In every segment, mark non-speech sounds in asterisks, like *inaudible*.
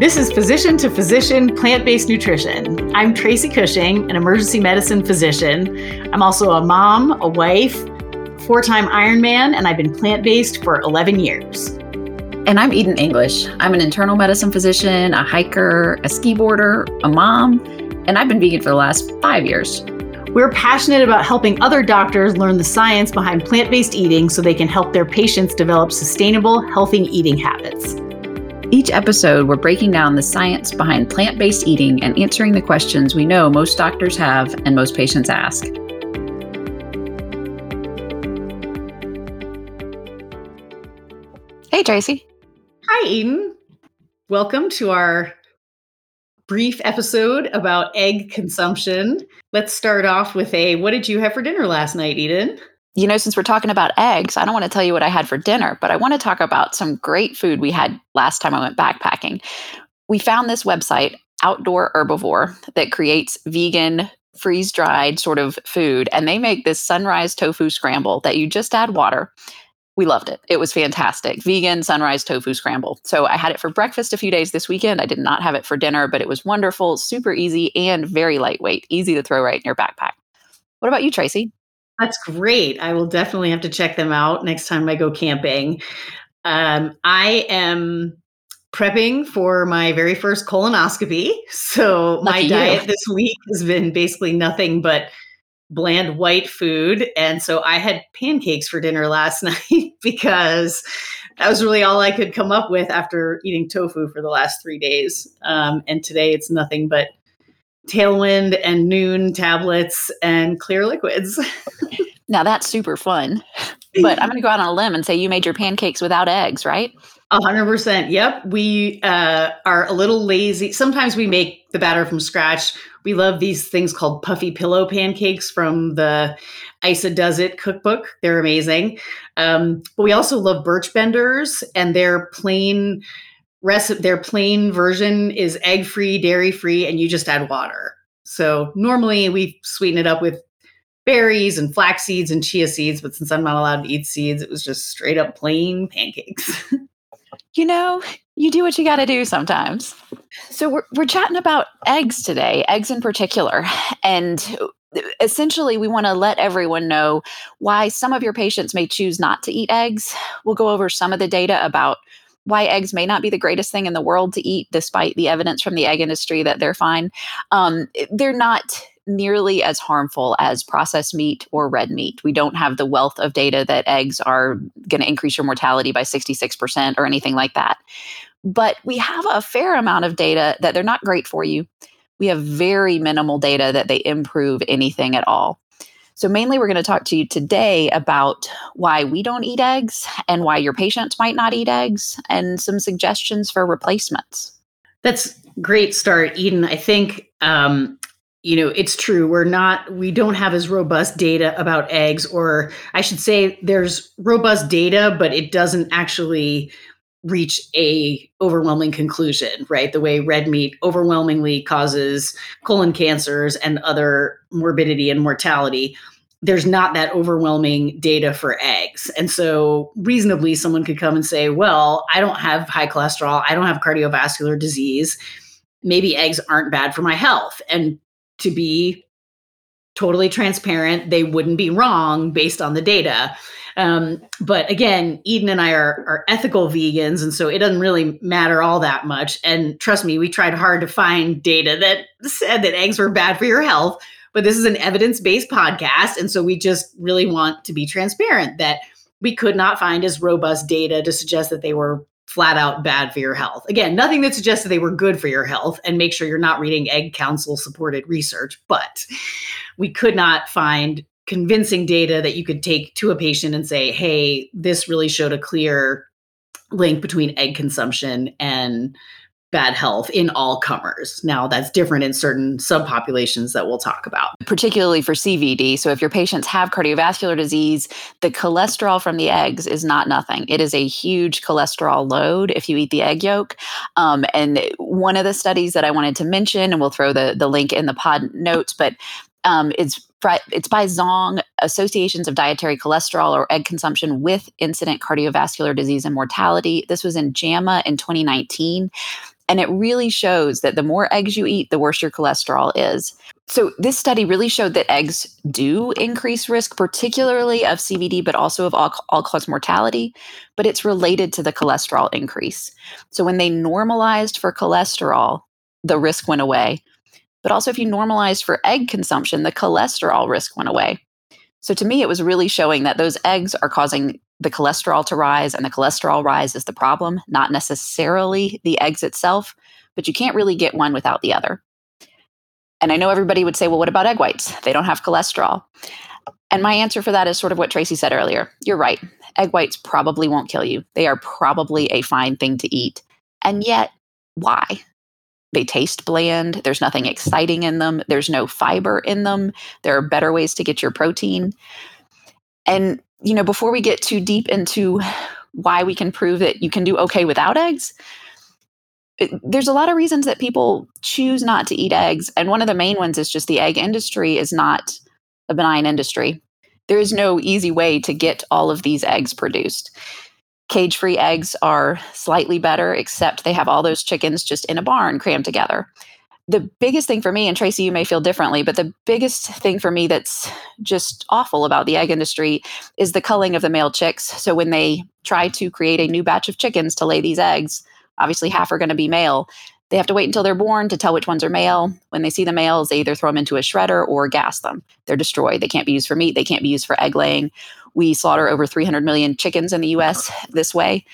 This is Physician to Physician Plant Based Nutrition. I'm Tracy Cushing, an emergency medicine physician. I'm also a mom, a wife, four time Ironman, and I've been plant based for 11 years. And I'm Eden English. I'm an internal medicine physician, a hiker, a ski boarder, a mom, and I've been vegan for the last five years. We're passionate about helping other doctors learn the science behind plant based eating so they can help their patients develop sustainable, healthy eating habits. Each episode, we're breaking down the science behind plant based eating and answering the questions we know most doctors have and most patients ask. Hey, Tracy. Hi, Eden. Welcome to our brief episode about egg consumption. Let's start off with a what did you have for dinner last night, Eden? You know, since we're talking about eggs, I don't want to tell you what I had for dinner, but I want to talk about some great food we had last time I went backpacking. We found this website, Outdoor Herbivore, that creates vegan, freeze dried sort of food. And they make this sunrise tofu scramble that you just add water. We loved it. It was fantastic. Vegan sunrise tofu scramble. So I had it for breakfast a few days this weekend. I did not have it for dinner, but it was wonderful, super easy, and very lightweight, easy to throw right in your backpack. What about you, Tracy? That's great. I will definitely have to check them out next time I go camping. Um, I am prepping for my very first colonoscopy. So Lucky my diet this week has been basically nothing but bland white food. And so I had pancakes for dinner last *laughs* night because that was really all I could come up with after eating tofu for the last three days. Um, and today it's nothing but Tailwind and Nuun tablets and clear liquids. *laughs* now that's super fun. But I'm going to go out on a limb and say you made your pancakes without eggs, right? A hundred percent. Yep. We uh, are a little lazy. Sometimes we make the batter from scratch. We love these things called puffy pillow pancakes from the Isa Does It cookbook. They're amazing. Um, but we also love birch benders and they're plain recipe their plain version is egg free, dairy free, and you just add water. So normally we sweeten it up with berries and flax seeds and chia seeds, but since I'm not allowed to eat seeds, it was just straight up plain pancakes. *laughs* you know, you do what you got to do sometimes. So we're we're chatting about eggs today, eggs in particular, and essentially we want to let everyone know why some of your patients may choose not to eat eggs. We'll go over some of the data about why eggs may not be the greatest thing in the world to eat, despite the evidence from the egg industry that they're fine. Um, they're not nearly as harmful as processed meat or red meat. We don't have the wealth of data that eggs are going to increase your mortality by 66% or anything like that. But we have a fair amount of data that they're not great for you. We have very minimal data that they improve anything at all. So, mainly, we're going to talk to you today about why we don't eat eggs and why your patients might not eat eggs and some suggestions for replacements. That's great start, Eden. I think um, you know it's true we're not we don't have as robust data about eggs or i should say there's robust data but it doesn't actually reach a overwhelming conclusion right? The way red meat overwhelmingly causes colon cancers and other morbidity and mortality there's not that overwhelming data for eggs. And so reasonably someone could come and say well i don't have high cholesterol i don't have cardiovascular disease. Maybe eggs aren't bad for my health. And to be totally transparent they wouldn't be wrong based on the data um, but again, Eden and I are, are ethical vegans, and so it doesn't really matter all that much. And trust me, we tried hard to find data that said that eggs were bad for your health. But this is an evidence based podcast. And so we just really want to be transparent that we could not find as robust data to suggest that they were flat out bad for your health. Again, nothing that suggests that they were good for your health and make sure you're not reading egg council supported research, but we could not find convincing data that you could take to a patient and say, hey, this really showed a clear link between egg consumption and bad health in all comers. Now, that's different in certain subpopulations that we'll talk about. Particularly for CVD. So, if your patients have cardiovascular disease, the cholesterol from the eggs is not nothing. It is a huge cholesterol load if you eat the egg yolk. Um, and one of the studies that I wanted to mention, and we'll throw the, the link in the pod notes, but um, it's it's by Zhong Associations of Dietary Cholesterol or Egg Consumption with Incident Cardiovascular Disease and Mortality. This was in JAMA in 2019. And it really shows that the more eggs you eat, the worse your cholesterol is. So, this study really showed that eggs do increase risk, particularly of CVD, but also of all, all cause mortality. But it's related to the cholesterol increase. So, when they normalized for cholesterol, the risk went away. But also, if you normalized for egg consumption, the cholesterol risk went away. So, to me, it was really showing that those eggs are causing the cholesterol to rise, and the cholesterol rise is the problem, not necessarily the eggs itself. But you can't really get one without the other. And I know everybody would say, well, what about egg whites? They don't have cholesterol. And my answer for that is sort of what Tracy said earlier. You're right. Egg whites probably won't kill you. They are probably a fine thing to eat. And yet, why? They taste bland. There's nothing exciting in them. There's no fiber in them. There are better ways to get your protein. And, you know, before we get too deep into why we can prove that you can do okay without eggs, there's a lot of reasons that people choose not to eat eggs. And one of the main ones is just the egg industry is not a benign industry. There is no easy way to get all of these eggs produced. Cage free eggs are slightly better, except they have all those chickens just in a barn crammed together. The biggest thing for me, and Tracy, you may feel differently, but the biggest thing for me that's just awful about the egg industry is the culling of the male chicks. So when they try to create a new batch of chickens to lay these eggs, Obviously, half are going to be male. They have to wait until they're born to tell which ones are male. When they see the males, they either throw them into a shredder or gas them. They're destroyed. They can't be used for meat. They can't be used for egg laying. We slaughter over 300 million chickens in the US this way.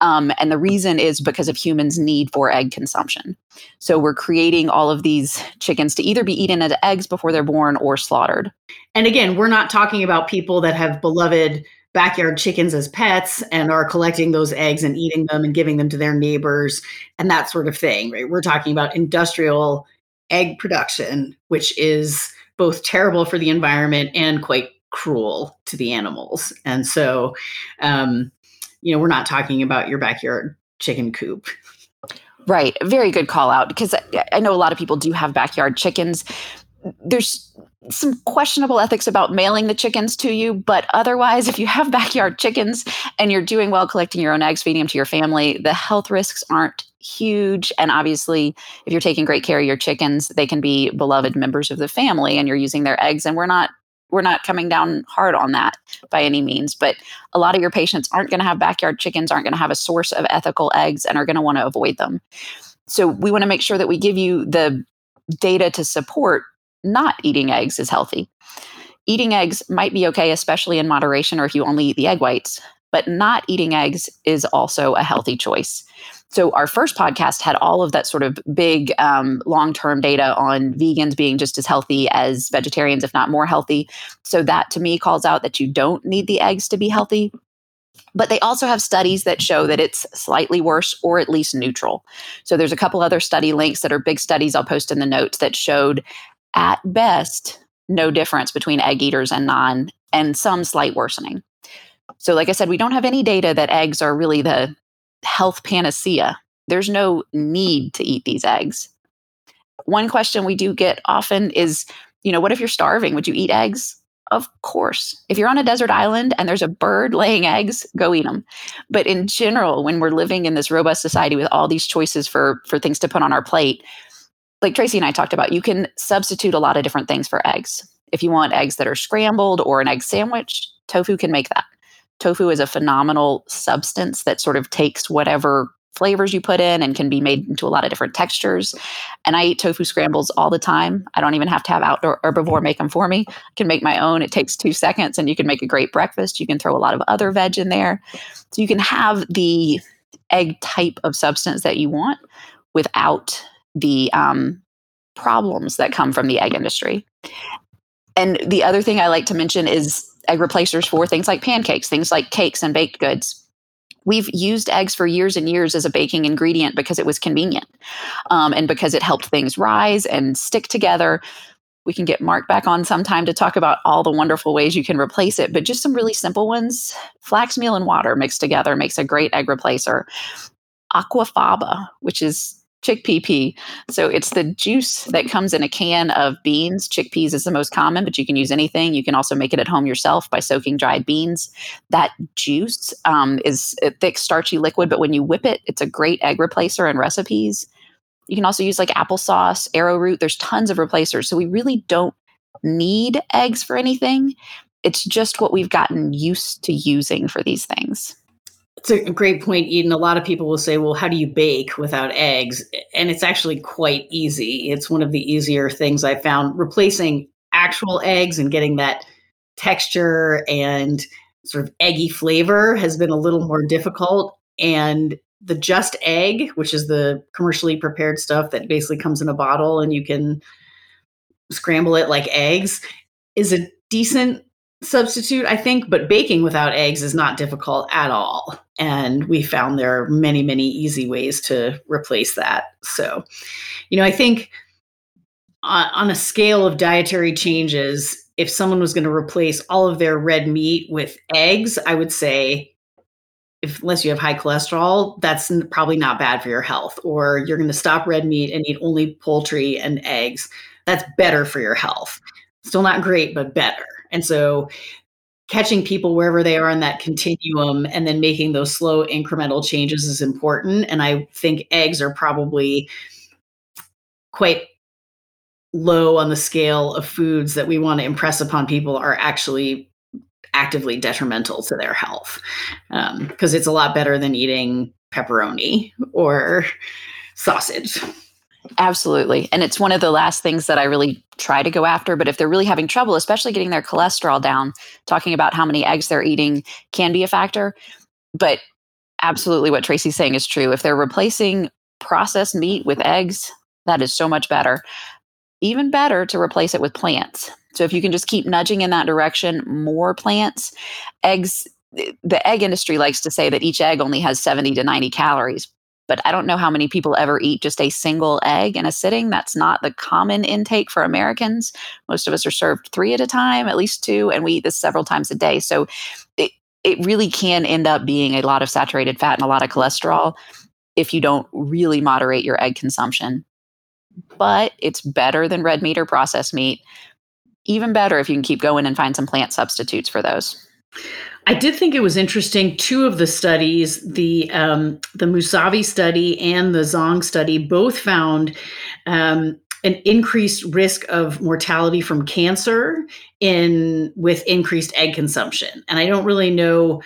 Um, and the reason is because of humans' need for egg consumption. So we're creating all of these chickens to either be eaten as eggs before they're born or slaughtered. And again, we're not talking about people that have beloved backyard chickens as pets and are collecting those eggs and eating them and giving them to their neighbors and that sort of thing, right? We're talking about industrial egg production, which is both terrible for the environment and quite cruel to the animals. And so, um, you know, we're not talking about your backyard chicken coop. Right. Very good call out because I know a lot of people do have backyard chickens. There's some questionable ethics about mailing the chickens to you, but otherwise, if you have backyard chickens and you're doing well collecting your own eggs, feeding them to your family, the health risks aren't huge. And obviously, if you're taking great care of your chickens, they can be beloved members of the family and you're using their eggs. And we're not we're not coming down hard on that by any means. But a lot of your patients aren't going to have backyard chickens, aren't going to have a source of ethical eggs, and are going to want to avoid them. So we want to make sure that we give you the data to support not eating eggs is healthy. Eating eggs might be okay, especially in moderation or if you only eat the egg whites, but not eating eggs is also a healthy choice. So, our first podcast had all of that sort of big um, long term data on vegans being just as healthy as vegetarians, if not more healthy. So, that to me calls out that you don't need the eggs to be healthy. But they also have studies that show that it's slightly worse or at least neutral. So, there's a couple other study links that are big studies I'll post in the notes that showed at best, no difference between egg eaters and non, and some slight worsening. So, like I said, we don't have any data that eggs are really the health panacea. There's no need to eat these eggs. One question we do get often is, you know, what if you're starving? Would you eat eggs? Of course. If you're on a desert island and there's a bird laying eggs, go eat them. But in general, when we're living in this robust society with all these choices for for things to put on our plate, like Tracy and I talked about, you can substitute a lot of different things for eggs. If you want eggs that are scrambled or an egg sandwich, tofu can make that. Tofu is a phenomenal substance that sort of takes whatever flavors you put in and can be made into a lot of different textures. And I eat tofu scrambles all the time. I don't even have to have outdoor herbivore make them for me. I can make my own. It takes two seconds and you can make a great breakfast. You can throw a lot of other veg in there. So you can have the egg type of substance that you want without the um, problems that come from the egg industry. And the other thing I like to mention is egg replacers for things like pancakes, things like cakes and baked goods. We've used eggs for years and years as a baking ingredient because it was convenient um, and because it helped things rise and stick together. We can get Mark back on sometime to talk about all the wonderful ways you can replace it, but just some really simple ones. Flax meal and water mixed together makes a great egg replacer. Aquafaba, which is chickpea pea. So it's the juice that comes in a can of beans. Chickpeas is the most common, but you can use anything. You can also make it at home yourself by soaking dried beans. That juice um, is a thick, starchy liquid, but when you whip it, it's a great egg replacer in recipes. You can also use like applesauce, arrowroot. There's tons of replacers. So we really don't need eggs for anything. It's just what we've gotten used to using for these things. It's a great point, Eden. A lot of people will say, well, how do you bake without eggs? And it's actually quite easy. It's one of the easier things I found. Replacing actual eggs and getting that texture and sort of eggy flavor has been a little more difficult. And the just egg, which is the commercially prepared stuff that basically comes in a bottle and you can scramble it like eggs, is a decent substitute, I think, but baking without eggs is not difficult at all. And we found there are many, many easy ways to replace that. So, you know, I think on, on a scale of dietary changes, if someone was going to replace all of their red meat with eggs, I would say if unless you have high cholesterol, that's probably not bad for your health. Or you're going to stop red meat and eat only poultry and eggs. That's better for your health. Still not great, but better. And so catching people wherever they are in that continuum and then making those slow incremental changes is important. And I think eggs are probably quite low on the scale of foods that we want to impress upon people are actually actively detrimental to their health because um, it's a lot better than eating pepperoni or sausage. Absolutely. And it's one of the last things that I really try to go after. But if they're really having trouble, especially getting their cholesterol down, talking about how many eggs they're eating can be a factor. But absolutely what Tracy's saying is true. If they're replacing processed meat with eggs, that is so much better. Even better to replace it with plants. So if you can just keep nudging in that direction, more plants, eggs, eh, the egg industry likes to say that each egg only has 70 to 90 calories, but I don't know how many people ever eat just a single egg in a sitting. That's not the common intake for Americans. Most of us are served three at a time, at least two, and we eat this several times a day. So it, it really can end up being a lot of saturated fat and a lot of cholesterol if you don't really moderate your egg consumption. But it's better than red meat or processed meat. Even better if you can keep going and find some plant substitutes for those. I did think it was interesting. Two of the studies, the um, the Mousavi study and the Zhong study, both found um, an increased risk of mortality from cancer in with increased egg consumption. And I don't really know,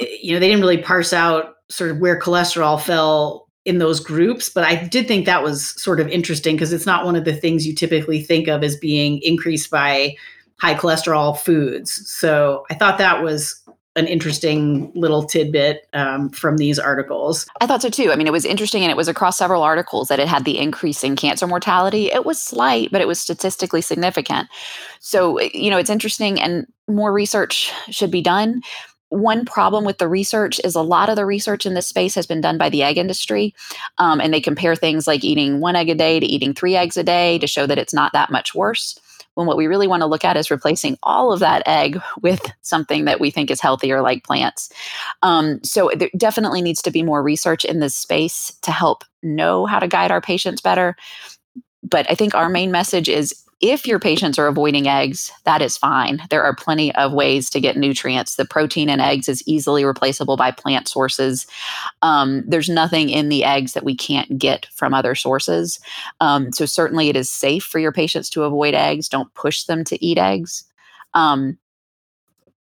you know, they didn't really parse out sort of where cholesterol fell in those groups, but I did think that was sort of interesting because it's not one of the things you typically think of as being increased by high cholesterol foods. So I thought that was an interesting little tidbit um, from these articles. I thought so too. I mean, it was interesting and it was across several articles that it had the increase in cancer mortality. It was slight, but it was statistically significant. So, you know, it's interesting and more research should be done. One problem with the research is a lot of the research in this space has been done by the egg industry. Um, and they compare things like eating one egg a day to eating three eggs a day to show that it's not that much worse when what we really want to look at is replacing all of that egg with something that we think is healthier, like plants. Um, so there definitely needs to be more research in this space to help know how to guide our patients better. But I think our main message is if your patients are avoiding eggs, that is fine. There are plenty of ways to get nutrients. The protein in eggs is easily replaceable by plant sources. Um, there's nothing in the eggs that we can't get from other sources. Um, so, certainly, it is safe for your patients to avoid eggs. Don't push them to eat eggs. Um,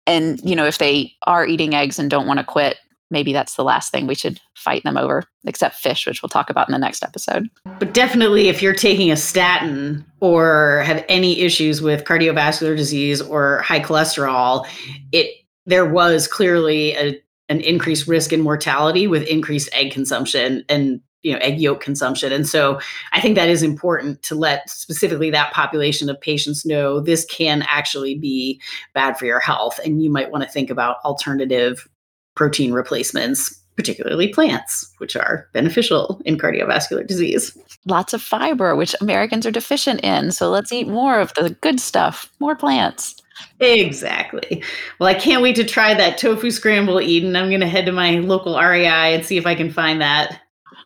and, you know, if they are eating eggs and don't want to quit, maybe that's the last thing we should fight them over, except fish, which we'll talk about in the next episode. But definitely, if you're taking a statin or have any issues with cardiovascular disease or high cholesterol, it there was clearly a, an increased risk in mortality with increased egg consumption and you know egg yolk consumption and so i think that is important to let specifically that population of patients know this can actually be bad for your health and you might want to think about alternative protein replacements, particularly plants, which are beneficial in cardiovascular disease. Lots of fiber, which Americans are deficient in. So let's eat more of the good stuff, more plants. Exactly. Well, I can't wait to try that tofu scramble, Eden. I'm going to head to my local REI and see if I can find that.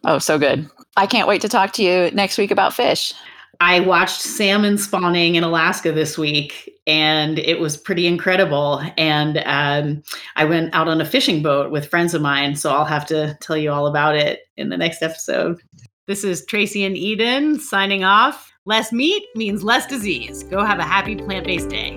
Oh, so good. I can't wait to talk to you next week about fish. I watched salmon spawning in Alaska this week, and it was pretty incredible. And um, I went out on a fishing boat with friends of mine, so I'll have to tell you all about it in the next episode. This is Tracy and Eden signing off. Less meat means less disease. Go have a happy plant based day.